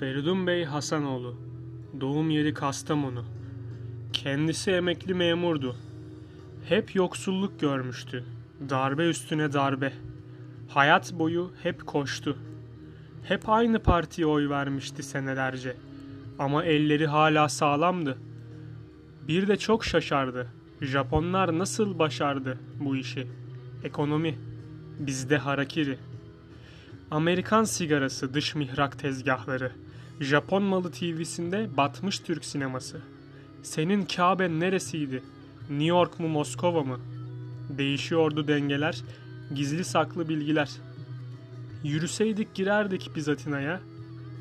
Feridun Bey Hasanoğlu. Doğum yeri Kastamonu. Kendisi emekli memurdu. Hep yoksulluk görmüştü. Darbe üstüne darbe. Hayat boyu hep koştu. Hep aynı partiye oy vermişti senelerce. Ama elleri hala sağlamdı. Bir de çok şaşardı. Japonlar nasıl başardı bu işi? Ekonomi. Bizde harakiri. Amerikan sigarası dış mihrak tezgahları. Japon malı TV'sinde batmış Türk sineması. Senin Kabe neresiydi? New York mu Moskova mı? Değişiyordu dengeler, gizli saklı bilgiler. Yürüseydik girerdik biz Atina'ya.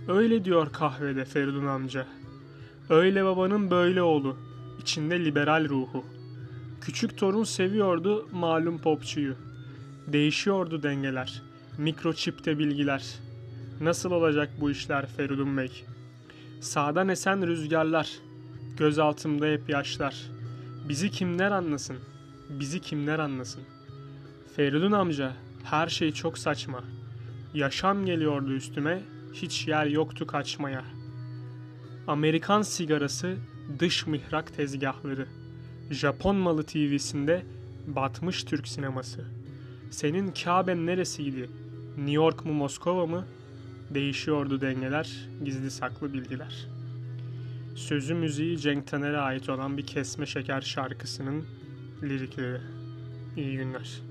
Öyle diyor kahvede Feridun amca. Öyle babanın böyle oğlu. içinde liberal ruhu. Küçük torun seviyordu malum popçuyu. Değişiyordu dengeler. Mikroçipte bilgiler. Nasıl olacak bu işler Feridun Bey? Sağdan esen rüzgarlar. Göz altımda hep yaşlar. Bizi kimler anlasın? Bizi kimler anlasın? Feridun amca, her şey çok saçma. Yaşam geliyordu üstüme, hiç yer yoktu kaçmaya. Amerikan sigarası, dış mihrak tezgahları. Japon malı TV'sinde batmış Türk sineması. Senin Kabe'n neresiydi? New York mu Moskova mı? Değişiyordu dengeler, gizli saklı bilgiler. Sözü müziği Cenk Taner'e ait olan bir kesme şeker şarkısının lirikleri. İyi günler.